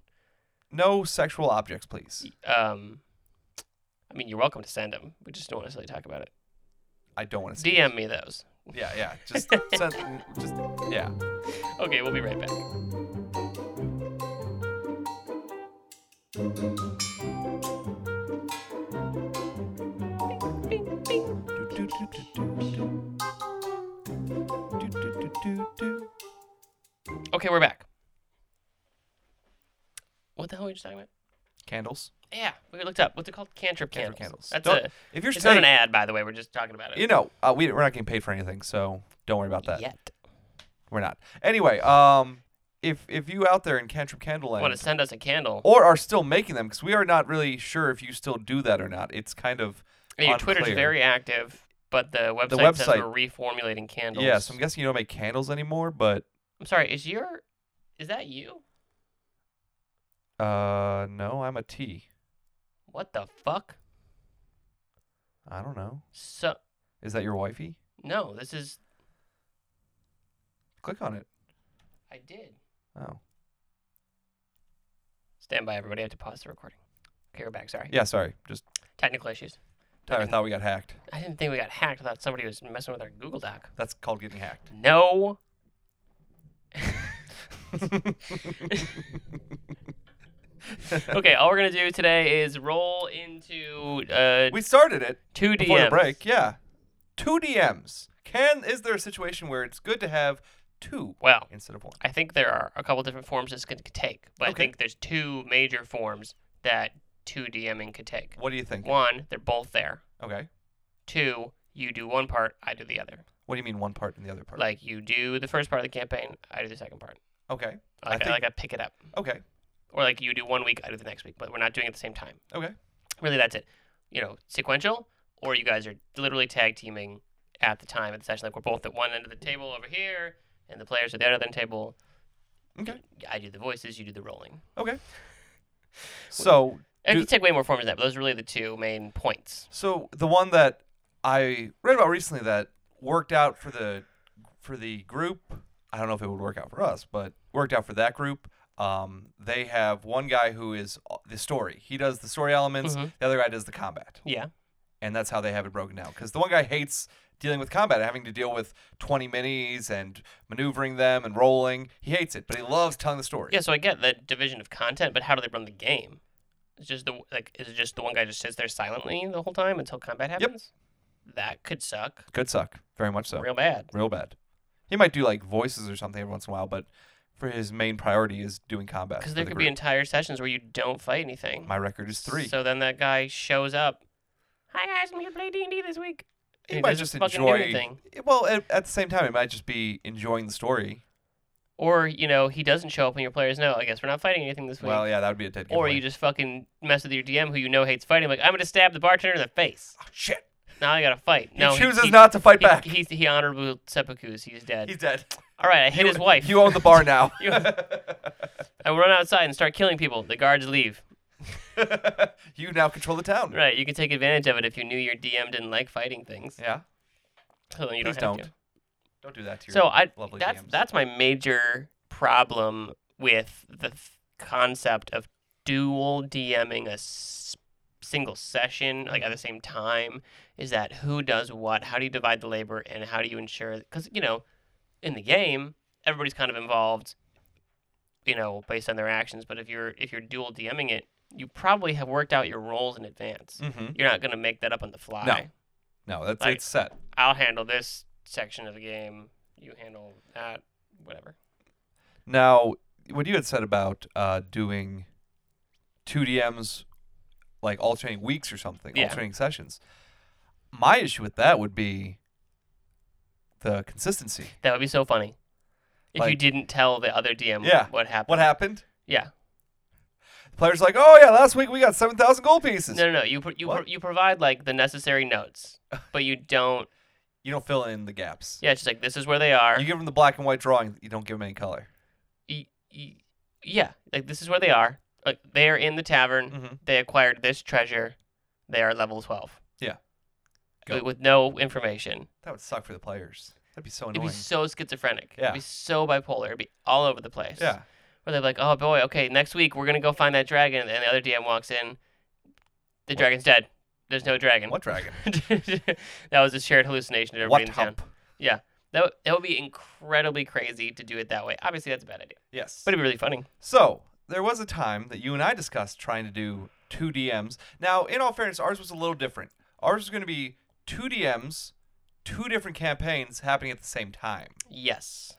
Speaker 2: No sexual objects, please.
Speaker 1: Um, I mean, you're welcome to send them. We just don't necessarily talk about it.
Speaker 2: I don't want to see.
Speaker 1: DM me those.
Speaker 2: Yeah, yeah. Just send. Just yeah.
Speaker 1: Okay, we'll be right back. Okay, we're back. What the hell were you just talking about?
Speaker 2: Candles.
Speaker 1: Yeah, we looked up. What's it called? Cantrip
Speaker 2: Cantrip
Speaker 1: candles.
Speaker 2: candles.
Speaker 1: That's
Speaker 2: Don't-
Speaker 1: a.
Speaker 2: If you're
Speaker 1: It's not an ad, by the way. We're just talking about it.
Speaker 2: you know, uh, we we're not getting paid for anything, so don't worry about that.
Speaker 1: Yet.
Speaker 2: We're not. Anyway, um, if if you out there in Cantrip Candleland
Speaker 1: Want to send us a candle?
Speaker 2: or are still making them, because we are not really sure if you still do that or not. It's kind of
Speaker 1: Yeah, your Twitter's very active, but the website, says
Speaker 2: website-
Speaker 1: we're reformulating candles.
Speaker 2: yeah. So I'm guessing you don't make candles anymore, but
Speaker 1: I'm sorry. Is your is that you?
Speaker 2: uh, no, I'm a T.
Speaker 1: What the fuck?
Speaker 2: I don't know.
Speaker 1: So
Speaker 2: Is that your wifey?
Speaker 1: no, this is
Speaker 2: Click on it.
Speaker 1: I did.
Speaker 2: Oh,
Speaker 1: Stand by, everybody. I have to pause the recording. Okay, we're back. Sorry.
Speaker 2: yeah. Sorry, just
Speaker 1: Technical issues.
Speaker 2: Tyler thought we got hacked.
Speaker 1: I didn't think we got hacked. I thought somebody was messing with our Google Doc.
Speaker 2: That's called getting hacked.
Speaker 1: No. okay, all we're gonna do today is roll into uh,
Speaker 2: we started it
Speaker 1: two
Speaker 2: before
Speaker 1: DMs.
Speaker 2: the break. Yeah, two DMs. Can is there a situation where it's good to have two
Speaker 1: Well,
Speaker 2: instead of one?
Speaker 1: I think there are a couple different forms this could take, but I
Speaker 2: Okay.
Speaker 1: think there's two major forms that two DMing could take.
Speaker 2: What do you think?
Speaker 1: One, they're both there.
Speaker 2: Okay.
Speaker 1: Two, you do one part, I do the other.
Speaker 2: What do you mean one part and the other part?
Speaker 1: Like you do the first part of the campaign, I do the second part.
Speaker 2: okay. I
Speaker 1: Like I,
Speaker 2: think-
Speaker 1: like I pick it up,
Speaker 2: Okay.
Speaker 1: Or like you do one week, I do the next week, but we're not doing it at the same time.
Speaker 2: Okay.
Speaker 1: Really, that's it. You know, sequential, or you guys are literally tag teaming at the time at the session. Like we're both at one end of the table over here, and the players are at the other end of the table.
Speaker 2: Okay.
Speaker 1: I do the voices, you do the rolling.
Speaker 2: Okay. So
Speaker 1: And
Speaker 2: Do-
Speaker 1: you take way more forms than that, but those are really the two main points.
Speaker 2: So the one that I read about recently that worked out for the for the group, I don't know if it would work out for us, but worked out for that group. Um, they have one guy who is uh, the story. He does the story elements.
Speaker 1: Mhm.
Speaker 2: The other guy does the combat,
Speaker 1: Yeah.
Speaker 2: and that's how they have it broken down. Because the one guy hates dealing with combat, having to deal with 20 minis and maneuvering them and rolling. He hates it, but he loves telling the story.
Speaker 1: Yeah, so I get the division of content, but how do they run the game? It's just the like is it just the one guy just sits there silently the whole time until combat happens? That could suck
Speaker 2: Could suck, very much so.
Speaker 1: real bad.
Speaker 2: real bad. He might do like voices or something every once in a while, but for his main priority is doing combat.
Speaker 1: Because there
Speaker 2: the
Speaker 1: could be entire sessions where you don't fight anything.
Speaker 2: My record is three.
Speaker 1: So then that guy shows up. Hi guys, I'm here to play D and D this week.
Speaker 2: he
Speaker 1: and
Speaker 2: might just enjoy. Well, at, at the same time, it might just be enjoying the story.
Speaker 1: Or you know he doesn't show up when your players know. I guess we're not fighting anything this week.
Speaker 2: Well, yeah, that would be a dead
Speaker 1: or you just fucking mess with your DM who you know hates fighting. Like I'm gonna stab the bartender in the face.
Speaker 2: Oh, shit.
Speaker 1: Now I gotta fight.
Speaker 2: He
Speaker 1: no,
Speaker 2: chooses
Speaker 1: he,
Speaker 2: not to fight
Speaker 1: he,
Speaker 2: back.
Speaker 1: He, he, honorable seppukus. He's dead.
Speaker 2: He's dead.
Speaker 1: All right, I hit his wife.
Speaker 2: You own the bar now.
Speaker 1: You- I run outside and start killing people. The guards leave.
Speaker 2: you now control the town.
Speaker 1: Right, you can take advantage of it if you knew your DM didn't like fighting things.
Speaker 2: Yeah.
Speaker 1: So then you
Speaker 2: Please
Speaker 1: don't have
Speaker 2: don't.
Speaker 1: to.
Speaker 2: Don't do that to your
Speaker 1: So I
Speaker 2: lovely
Speaker 1: that's
Speaker 2: DMs.
Speaker 1: that's my major problem with the th- concept of dual DMing a s- single session like at the same time is that who does what, how do you divide the labor, and how do you ensure? Because you know, in the game, everybody's kind of involved you know, based on their actions. But if you're if you're dual DMing it, you probably have worked out your roles in advance.
Speaker 2: Mm-hmm.
Speaker 1: You're not gonna make that up on the fly.
Speaker 2: No. No, that's
Speaker 1: Like-
Speaker 2: it's set.
Speaker 1: I'll handle this section of the game. You handle that. Whatever.
Speaker 2: Now, what you had said about uh, doing two DMs, like alternating weeks or something,
Speaker 1: Yeah.
Speaker 2: alternating sessions. My issue with that would be the consistency.
Speaker 1: That would be so funny. If you didn't tell the other DM
Speaker 2: Yeah.
Speaker 1: what happened.
Speaker 2: What happened?
Speaker 1: Yeah.
Speaker 2: The player's like, oh yeah, last week we got seven thousand gold pieces.
Speaker 1: No, no, no. You pro- you pro- you provide like the necessary notes, but you don't.
Speaker 2: You don't fill in the gaps.
Speaker 1: Yeah, it's just like this is where they are.
Speaker 2: You give them the black and white drawing. You don't give them any color.
Speaker 1: Y- y- yeah, like this is where they are. Like they are in the tavern.
Speaker 2: Mm-hmm.
Speaker 1: They acquired this treasure. They are level twelve.
Speaker 2: Yeah.
Speaker 1: With-. With no information.
Speaker 2: That would suck for the players. That'd be so annoying.
Speaker 1: It'd be so schizophrenic.
Speaker 2: Yeah.
Speaker 1: It'd be so bipolar. It'd be all over the place.
Speaker 2: Yeah.
Speaker 1: Where they're like, oh boy, okay, next week we're gonna go find that dragon, and the other DM walks in. The
Speaker 2: What?
Speaker 1: dragon's dead. There's no dragon.
Speaker 2: What dragon?
Speaker 1: that was a shared hallucination to
Speaker 2: what
Speaker 1: everybody in town.
Speaker 2: hump?
Speaker 1: That, would- that would be incredibly crazy to do it that way. Obviously, that's a bad idea,
Speaker 2: Yes.
Speaker 1: but it'd be really funny.
Speaker 2: So there was a time that you and I discussed trying to do two DMs. Now, in all fairness, ours was a little different. Ours was going to be two DMs, two different campaigns happening at the same time.
Speaker 1: Yes,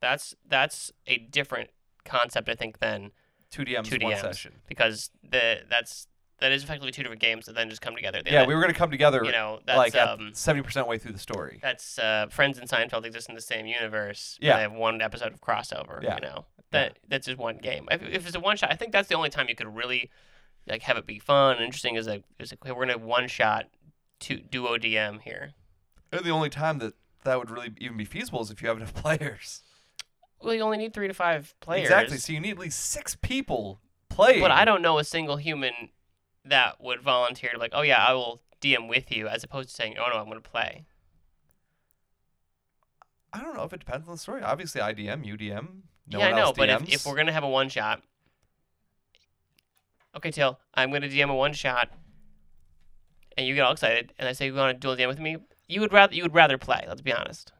Speaker 1: that's that's a different concept, I think, than
Speaker 2: Two DMs,
Speaker 1: Two
Speaker 2: one
Speaker 1: DMs.
Speaker 2: session.
Speaker 1: because the that's that is effectively two different games that then just come together.
Speaker 2: Yeah, we were going to come together
Speaker 1: you know that's
Speaker 2: like
Speaker 1: um
Speaker 2: seventy percent way through the story.
Speaker 1: that's uh, Friends and Seinfeld exist in the same universe.
Speaker 2: Yeah.
Speaker 1: they have one episode of crossover.
Speaker 2: Yeah.
Speaker 1: you know that that's just one game. If, if it's a one shot, I think that's the only time you could really like have it be fun and interesting. Is like is like, we're gonna one shot two duo DM here.
Speaker 2: And the only time that that would really even be feasible is if you have enough players.
Speaker 1: Well, you only need three to five players.
Speaker 2: Exactly. So you need at least six people playing.
Speaker 1: But I don't know a single human that would volunteer to like, oh yeah, I will DM with you, as opposed to saying, oh no, I'm going to play.
Speaker 2: I don't know if it depends on the story. Obviously, IDM, UDM. No
Speaker 1: yeah, I know, but if, if we're gonna have a one shot, okay, Till, I'm gonna DM a one shot, and you get all excited, and I say you want to dual DM with me, you would rather you would rather play. Let's be honest.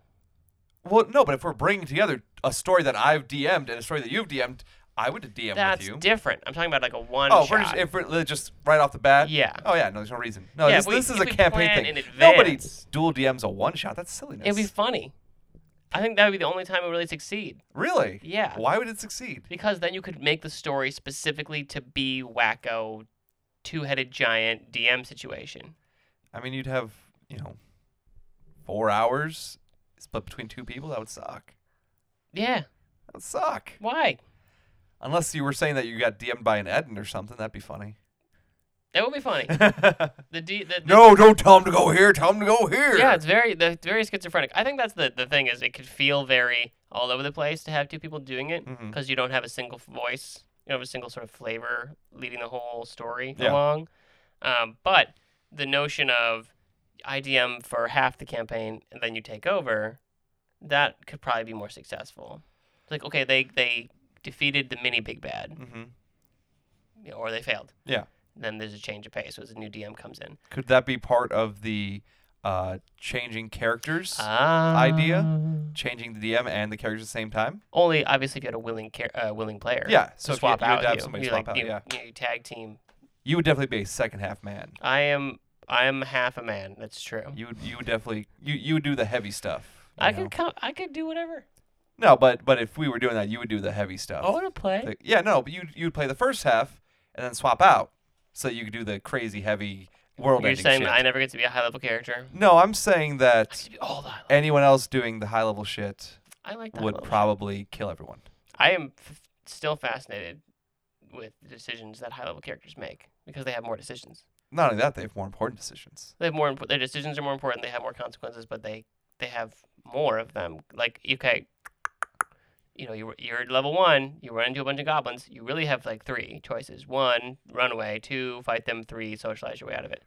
Speaker 2: Well, no, but if we're bringing together a story that I've DM'd and a story that you've DM'd, I would DM
Speaker 1: That's
Speaker 2: with you.
Speaker 1: different. I'm talking about like a one
Speaker 2: oh,
Speaker 1: shot.
Speaker 2: we're just, if we're just right off the bat.
Speaker 1: yeah.
Speaker 2: Oh yeah, no, there's no reason. No,
Speaker 1: Yeah,
Speaker 2: this,
Speaker 1: if we-
Speaker 2: this is
Speaker 1: if
Speaker 2: a
Speaker 1: we
Speaker 2: campaign thing.
Speaker 1: in
Speaker 2: Nobody dual DMs a one shot. That's silliness.
Speaker 1: It'd be funny. I think that would be the only time it would really succeed.
Speaker 2: really?
Speaker 1: Yeah.
Speaker 2: Why would it succeed?
Speaker 1: Because then you could make the story specifically to be wacko, two-headed giant DM situation.
Speaker 2: I mean, you'd have you know four hours split between two people. That would suck.
Speaker 1: Yeah.
Speaker 2: That would suck.
Speaker 1: Why?
Speaker 2: Unless you were saying that you got DM'd by an ettin or something, that'd be funny.
Speaker 1: That would be funny. The D. The, the,
Speaker 2: no, don't tell him to go here. Tell him to go here.
Speaker 1: Yeah, it's very the it's very schizophrenic. I think that's the the thing is it could feel very all over the place to have two people doing it
Speaker 2: Mhm.
Speaker 1: because you don't have a single voice, you don't a single sort of flavor leading the whole story
Speaker 2: Yeah.
Speaker 1: along. Um, but the notion of IDM for half the campaign and then you take over, that could probably be more successful. It's like okay, they they defeated the mini big bad,
Speaker 2: hmm
Speaker 1: you know, or they failed.
Speaker 2: Yeah.
Speaker 1: Then there's a change of pace as a new DM comes in.
Speaker 2: Could that be part of the uh, changing characters,
Speaker 1: Ah.
Speaker 2: idea? changing the DM and the characters at the same time?
Speaker 1: Only obviously if you had a willing uh, willing player.
Speaker 2: Yeah. So if you-
Speaker 1: swap
Speaker 2: you,
Speaker 1: out you.
Speaker 2: somebody
Speaker 1: you
Speaker 2: swap
Speaker 1: like,
Speaker 2: out.
Speaker 1: you,
Speaker 2: yeah.
Speaker 1: you, tag team.
Speaker 2: You would definitely be a second half man.
Speaker 1: I am I am half a man. That's true.
Speaker 2: You would you would definitely you you would do the heavy stuff.
Speaker 1: I
Speaker 2: know?
Speaker 1: could come. I could do whatever.
Speaker 2: No, but but if we were doing that, you would do the heavy stuff.
Speaker 1: I want to play.
Speaker 2: The- yeah, no, but you you'd play the first half and then swap out, so you could do the crazy heavy world
Speaker 1: You're
Speaker 2: ending
Speaker 1: saying
Speaker 2: shit.
Speaker 1: that I never get to be a high level character.
Speaker 2: no, I'm saying that
Speaker 1: get to be all
Speaker 2: anyone else doing the high level shit
Speaker 1: I like
Speaker 2: would
Speaker 1: level.
Speaker 2: probably kill everyone.
Speaker 1: I am f- still fascinated with the decisions that high level characters make because they have more decisions.
Speaker 2: Not only that, they have more important decisions.
Speaker 1: They have more. Imp- their decisions are more important. They have more consequences, but they they have more of them. Like okay, you know, you're you're at level one. You run into a bunch of goblins. You really have like three choices: one, run away; two, fight them; three, socialize your way out of it.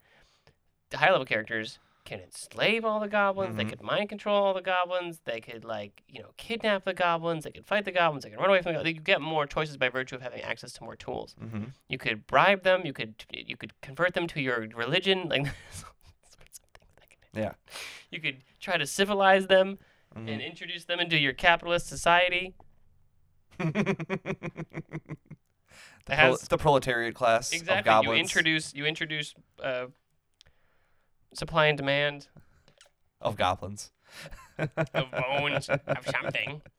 Speaker 1: The higher level characters can enslave all the goblins. They
Speaker 2: Mhm.
Speaker 1: could mind control all the goblins. They could like you know kidnap the goblins. They could fight the goblins. They could run away from the. They could get more choices by virtue of having access to more tools.
Speaker 2: Mm-hmm.
Speaker 1: You could bribe them. You could you could convert them to your religion. Like
Speaker 2: Yeah.
Speaker 1: you could try to civilize them
Speaker 2: Mm-hmm.
Speaker 1: and introduce them into your capitalist society.
Speaker 2: the, prole- the proletariat class of
Speaker 1: Exactly. You
Speaker 2: goblins.
Speaker 1: introduce you introduce uh, supply and demand
Speaker 2: of goblins.
Speaker 1: of bones of something.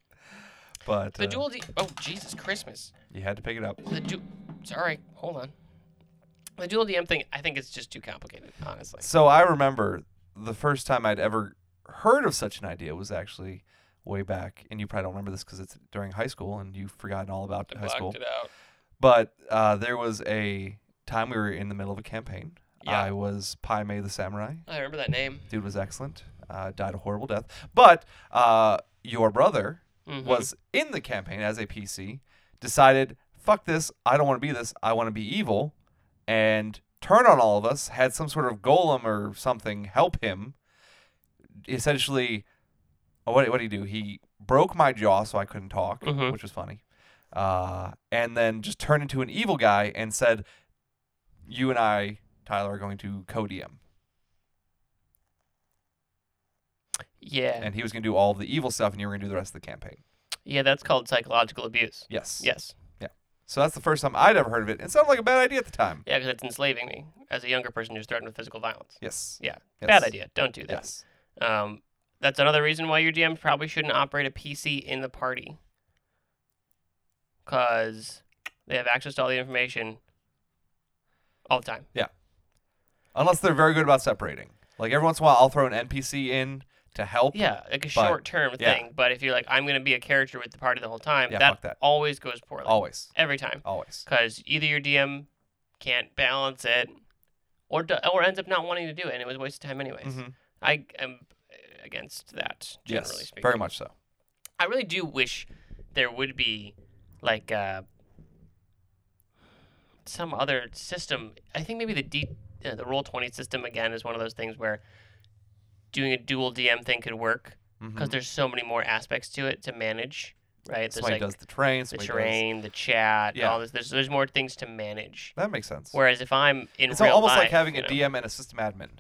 Speaker 2: But
Speaker 1: The
Speaker 2: uh,
Speaker 1: dual D. Oh Jesus Christmas.
Speaker 2: you had to pick it up.
Speaker 1: The du- Sorry, hold on. The dual DM thing, I think it's just too complicated, honestly.
Speaker 2: So I remember the first time I'd ever heard of such an idea was actually way back, and you probably don't remember this because it's during high school and you've forgotten all about
Speaker 1: I
Speaker 2: high school.
Speaker 1: blocked it out.
Speaker 2: But uh, there was a time we were in the middle of a campaign.
Speaker 1: Yeah.
Speaker 2: I was Pai Mei the Samurai.
Speaker 1: I remember that name.
Speaker 2: Dude was excellent. Uh, died a horrible death. But uh, your brother
Speaker 1: Mhm.
Speaker 2: was in the campaign as a PC, decided, fuck this, I don't want to be this, I want to be evil, and turned on all of us, had some sort of golem or something help him. Essentially, oh, what, what did he do? He broke my jaw so I couldn't talk,
Speaker 1: Mhm.
Speaker 2: which was funny. Uh, and then just turned into an evil guy and said, You and I, Tyler, are going to co DM.
Speaker 1: Yeah.
Speaker 2: And he was going to do all the evil stuff, and you were going to do the rest of the campaign.
Speaker 1: Yeah, that's called psychological abuse.
Speaker 2: Yes.
Speaker 1: Yes. Yeah.
Speaker 2: So that's the first time I'd ever heard of it. It sounded like a bad idea at the time.
Speaker 1: Yeah, because it's enslaving me as a younger person who's threatened with physical violence.
Speaker 2: Yes.
Speaker 1: Yeah.
Speaker 2: Yes.
Speaker 1: Bad idea. Don't do that.
Speaker 2: Yes.
Speaker 1: Um, that's another reason why your DM probably shouldn't operate a PC in the party. Because they have access to all the information all the time. Yeah.
Speaker 2: Unless they're very good about separating. Like every once in a while, I'll throw an NPC in to help.
Speaker 1: Yeah, like a
Speaker 2: But-
Speaker 1: short term
Speaker 2: yeah.
Speaker 1: thing. But if you're like, I'm going to be a character with the party the whole time,
Speaker 2: Yeah,
Speaker 1: that,
Speaker 2: that.
Speaker 1: always goes poorly.
Speaker 2: Always.
Speaker 1: Every time.
Speaker 2: Always.
Speaker 1: Because either your DM can't balance it or, do, or ends up not wanting to do it, and it was a waste of time anyways.
Speaker 2: hmm
Speaker 1: I am against that, generally
Speaker 2: Yes.
Speaker 1: speaking.
Speaker 2: Very much so.
Speaker 1: I really do wish there would be like uh, some other system. I think maybe the D, uh, the roll twenty system again is one of those things where doing a dual DM thing could work because
Speaker 2: Mhm.
Speaker 1: there's so many more aspects to it to manage. Right? There's
Speaker 2: Somebody
Speaker 1: like
Speaker 2: does the train.
Speaker 1: the terrain, the chat,
Speaker 2: Yeah.
Speaker 1: all this. There's there's more things to manage.
Speaker 2: That makes sense.
Speaker 1: Whereas if I'm in
Speaker 2: it's
Speaker 1: real
Speaker 2: almost
Speaker 1: life,
Speaker 2: like having a
Speaker 1: know,
Speaker 2: DM and a system admin.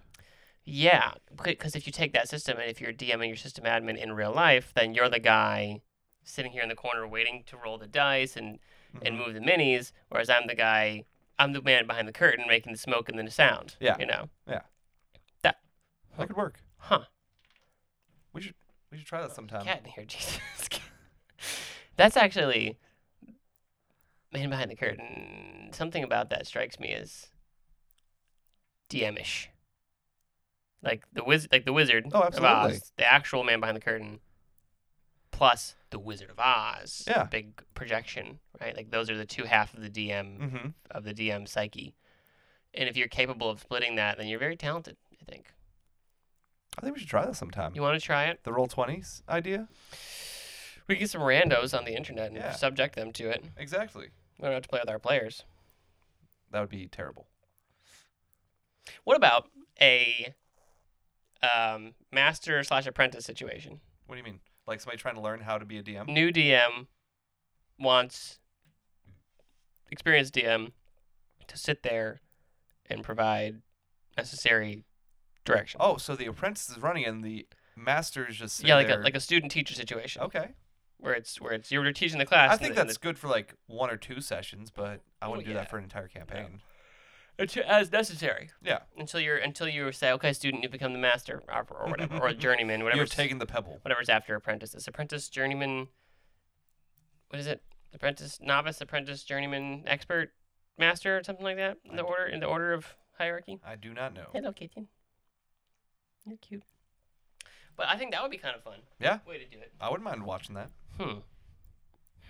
Speaker 1: Yeah, because if you take that system and if you're DMing your system admin in real life, then you're the guy sitting here in the corner waiting to roll the dice and, and
Speaker 2: Mhm.
Speaker 1: move the minis, whereas I'm the guy, I'm the man behind the curtain making the smoke and then the sound.
Speaker 2: Yeah.
Speaker 1: You know?
Speaker 2: Yeah, that that could work.
Speaker 1: Huh.
Speaker 2: We should we should try that sometime.
Speaker 1: Cat in here, Jesus. That's actually man behind the curtain. Something about that strikes me as DM-ish. Like the wiz- like the wizard
Speaker 2: Oh,
Speaker 1: of. Oz, the actual man behind the curtain, plus the Wizard of Oz.
Speaker 2: Yeah.
Speaker 1: Big projection, right? Like those are the two half of the DM
Speaker 2: Mm-hmm.
Speaker 1: of the DM psyche. And if you're capable of splitting that, then you're very talented. I think.
Speaker 2: I think we should try that sometime.
Speaker 1: You want to try it?
Speaker 2: The roll twenties idea.
Speaker 1: We get some randos on the internet and
Speaker 2: Yeah.
Speaker 1: subject them to it.
Speaker 2: Exactly.
Speaker 1: We don't have to play with our players.
Speaker 2: That would be terrible.
Speaker 1: What about a um, master slash apprentice situation?
Speaker 2: What do you mean? Like somebody trying to learn how to be a DM?
Speaker 1: New DM wants experienced DM to sit there and provide necessary direction.
Speaker 2: Oh, so the apprentice is running and the master is just
Speaker 1: yeah, like
Speaker 2: there.
Speaker 1: a like a student teacher situation
Speaker 2: okay.
Speaker 1: where it's where it's you're teaching the class.
Speaker 2: I think
Speaker 1: the-
Speaker 2: that's good for like one or two sessions, but I wouldn't do
Speaker 1: yeah.
Speaker 2: that for an entire campaign.
Speaker 1: the- it's as necessary
Speaker 2: Yeah.
Speaker 1: until you're until you say, okay, student, you become the master or, or whatever, or a journeyman, whatever.
Speaker 2: You're taking the pebble.
Speaker 1: whatever's after apprentice. It's apprentice, journeyman. What is it? Apprentice, novice, apprentice, journeyman, expert, master, or something like that. In the
Speaker 2: I-
Speaker 1: order, in the order of hierarchy.
Speaker 2: I do not know.
Speaker 1: Hello, Kitten. You're cute. But I think that would be kind of fun.
Speaker 2: Yeah.
Speaker 1: Way to do it.
Speaker 2: I wouldn't mind watching that.
Speaker 1: Hmm.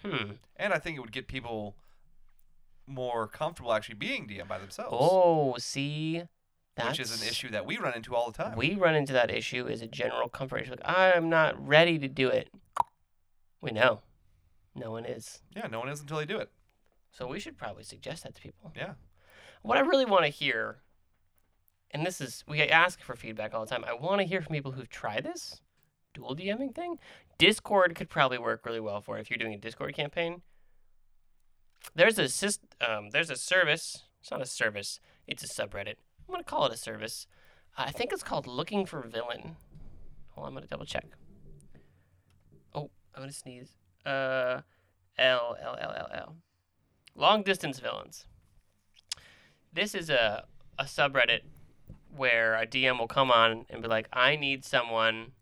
Speaker 1: Hmm.
Speaker 2: And I think it would get people more comfortable actually being DM by themselves.
Speaker 1: Oh, see, that's
Speaker 2: which is an issue that we run into all the time.
Speaker 1: We run into that issue is a general comfort issue. Like, I'm not ready to do it. We know. No one is.
Speaker 2: yeah, no one is until they do it.
Speaker 1: So we should probably suggest that to people.
Speaker 2: Yeah.
Speaker 1: What I really want to hear, and this is, we ask for feedback all the time. I want to hear from people who've tried this dual DMing thing. Discord could probably work really well for it if you're doing a Discord campaign. There's a um, there's a service. It's not a service. It's a subreddit. I'm gonna call it a service. I think it's called Looking for Villain. Hold on, I'm gonna double check. Oh, I'm gonna sneeze. Uh, L L L L L. Long distance villains. This is a a subreddit where a DM will come on and be like, "I need someone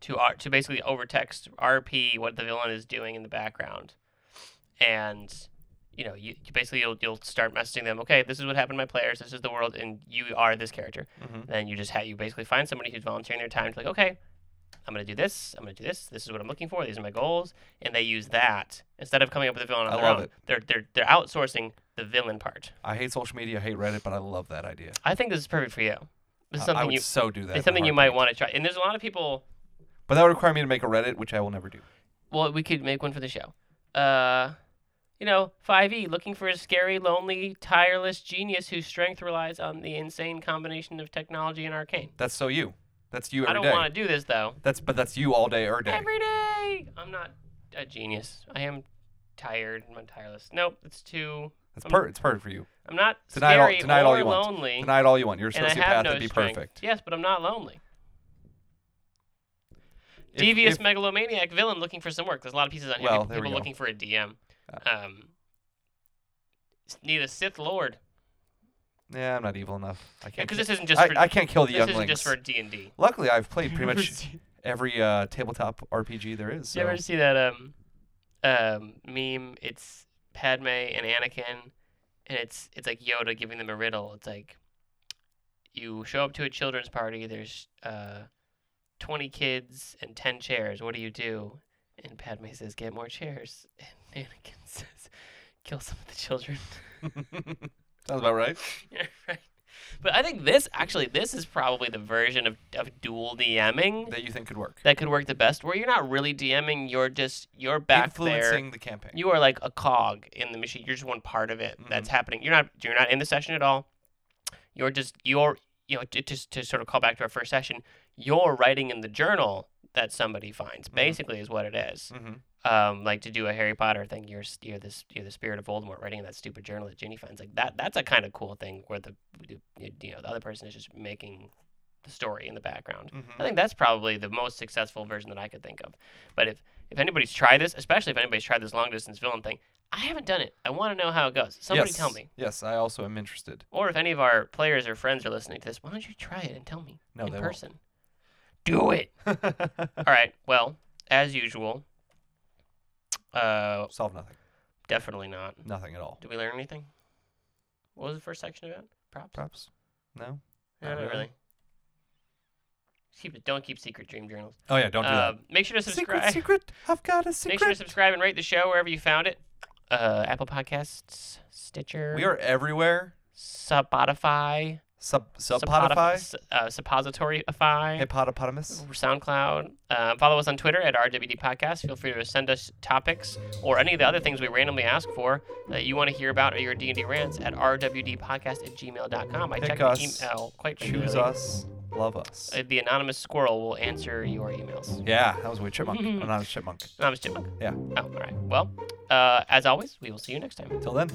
Speaker 1: to R- to basically overtext RP what the villain is doing in the background," and you know, you, you basically you'll you'll start messaging them. Okay, this is what happened to my players. This is the world, and you are this character.
Speaker 2: Mhm.
Speaker 1: Then you just have you basically find somebody who's volunteering their time to like, okay, I'm gonna do this. I'm gonna do this. This is what I'm looking for. These are my goals, and they use that instead of coming up with a villain on
Speaker 2: I
Speaker 1: their
Speaker 2: love
Speaker 1: own.
Speaker 2: it.
Speaker 1: They're they're they're outsourcing the villain part.
Speaker 2: I hate social media, I hate Reddit, but I love that idea.
Speaker 1: I think this is perfect for you. This is
Speaker 2: I- I
Speaker 1: something
Speaker 2: would
Speaker 1: you.
Speaker 2: so do that.
Speaker 1: It's something you might want to try. And there's a lot of people.
Speaker 2: But that would require me to make a Reddit, which I will never do.
Speaker 1: Well, we could make one for the show. Uh, you know, 5e looking for a scary, lonely, tireless genius whose strength relies on the insane combination of technology and arcane.
Speaker 2: That's so you. That's you every day.
Speaker 1: I don't want to do this though.
Speaker 2: That's but that's you all day every day.
Speaker 1: Every day. I'm not a genius. I am tired and I'm tireless. Nope, it's too.
Speaker 2: It's per it's perfect for you.
Speaker 1: I'm not
Speaker 2: it all-
Speaker 1: scary or
Speaker 2: all you
Speaker 1: lonely.
Speaker 2: Deny it all you want. You're a
Speaker 1: and I have
Speaker 2: sociopath.
Speaker 1: no
Speaker 2: be
Speaker 1: strength.
Speaker 2: perfect.
Speaker 1: Yes, but I'm not lonely.
Speaker 2: If-
Speaker 1: Devious
Speaker 2: if-
Speaker 1: megalomaniac villain looking for some work. There's a lot of pieces on here.
Speaker 2: Well,
Speaker 1: people people looking for a DM. Um, need a Sith Lord.
Speaker 2: yeah, I'm not evil enough. I can't.
Speaker 1: Because this isn't just
Speaker 2: I,
Speaker 1: for
Speaker 2: I can't kill the younglings.
Speaker 1: this isn't just for D and D.
Speaker 2: Luckily, I've played pretty much every uh, tabletop RPG there is.
Speaker 1: Did you ever see that um, um, meme? It's Padme and Anakin, and it's it's like Yoda giving them a riddle. It's like you show up to a children's party. There's uh, twenty kids and ten chairs. What do you do? And Padme says, "Get more chairs." And Anakin says, "Kill some of the children."
Speaker 2: Sounds about right.
Speaker 1: Yeah, right. But I think this actually this is probably the version of, of dual DMing
Speaker 2: That you think could work.
Speaker 1: that could work the best, where you're not really DMing, you're just you're back there.
Speaker 2: Influencing the campaign.
Speaker 1: You are like a cog in the machine. You're just one part of it that's
Speaker 2: Mhm.
Speaker 1: happening. You're not you're not in the session at all. You're just you're you know to, to to sort of call back to our first session. You're writing in the journal that somebody finds.
Speaker 2: Mhm.
Speaker 1: Basically, is what it is.
Speaker 2: hmm
Speaker 1: Um, like to do a Harry Potter thing. You're you're this you're the spirit of Voldemort writing in that stupid journal that Ginny finds. Like that. That's a kind of cool thing where the you know the other person is just making the story in the background.
Speaker 2: hmm
Speaker 1: I think that's probably the most successful version that I could think of. But if if anybody's tried this, especially if anybody's tried this long distance villain thing, I haven't done it. I want to know how it goes. Somebody
Speaker 2: yes.
Speaker 1: tell me.
Speaker 2: Yes, I also am interested.
Speaker 1: Or if any of our players or friends are listening to this, why don't you try it and tell me
Speaker 2: No,
Speaker 1: in person? Do it. All right. Well, as usual, uh,
Speaker 2: Solve nothing.
Speaker 1: definitely not.
Speaker 2: Nothing at all.
Speaker 1: Did we learn anything? What was the first section about? Props.
Speaker 2: Props. No.
Speaker 1: No,
Speaker 2: not really.
Speaker 1: Keep it. Don't keep secret dream journals.
Speaker 2: Oh yeah, don't do
Speaker 1: Uh,
Speaker 2: that.
Speaker 1: make sure to subscribe.
Speaker 2: Secret, secret. I've got a secret.
Speaker 1: Make sure to subscribe and rate the show wherever you found it. Uh, Apple Podcasts, Stitcher,
Speaker 2: we are everywhere.
Speaker 1: Spotify,
Speaker 2: Sub Subpotify.
Speaker 1: Uh, Suppositoryify,
Speaker 2: Hippopotamus.
Speaker 1: SoundCloud. Uh, follow us on Twitter at RWD Podcast. Feel free to send us topics or any of the other things we randomly ask for that you want to hear about or your D&D rants at rwdpodcast at gmail.com. I
Speaker 2: Pick
Speaker 1: check
Speaker 2: us.
Speaker 1: the email quite
Speaker 2: Choose
Speaker 1: regularly.
Speaker 2: us. Love us.
Speaker 1: Uh, the anonymous squirrel will answer your emails.
Speaker 2: yeah, that was a weird chipmunk. Anonymous chipmunk.
Speaker 1: Anonymous chipmunk.
Speaker 2: Yeah.
Speaker 1: Oh, all right. Well, uh, as always, we will see you next time.
Speaker 2: Till then.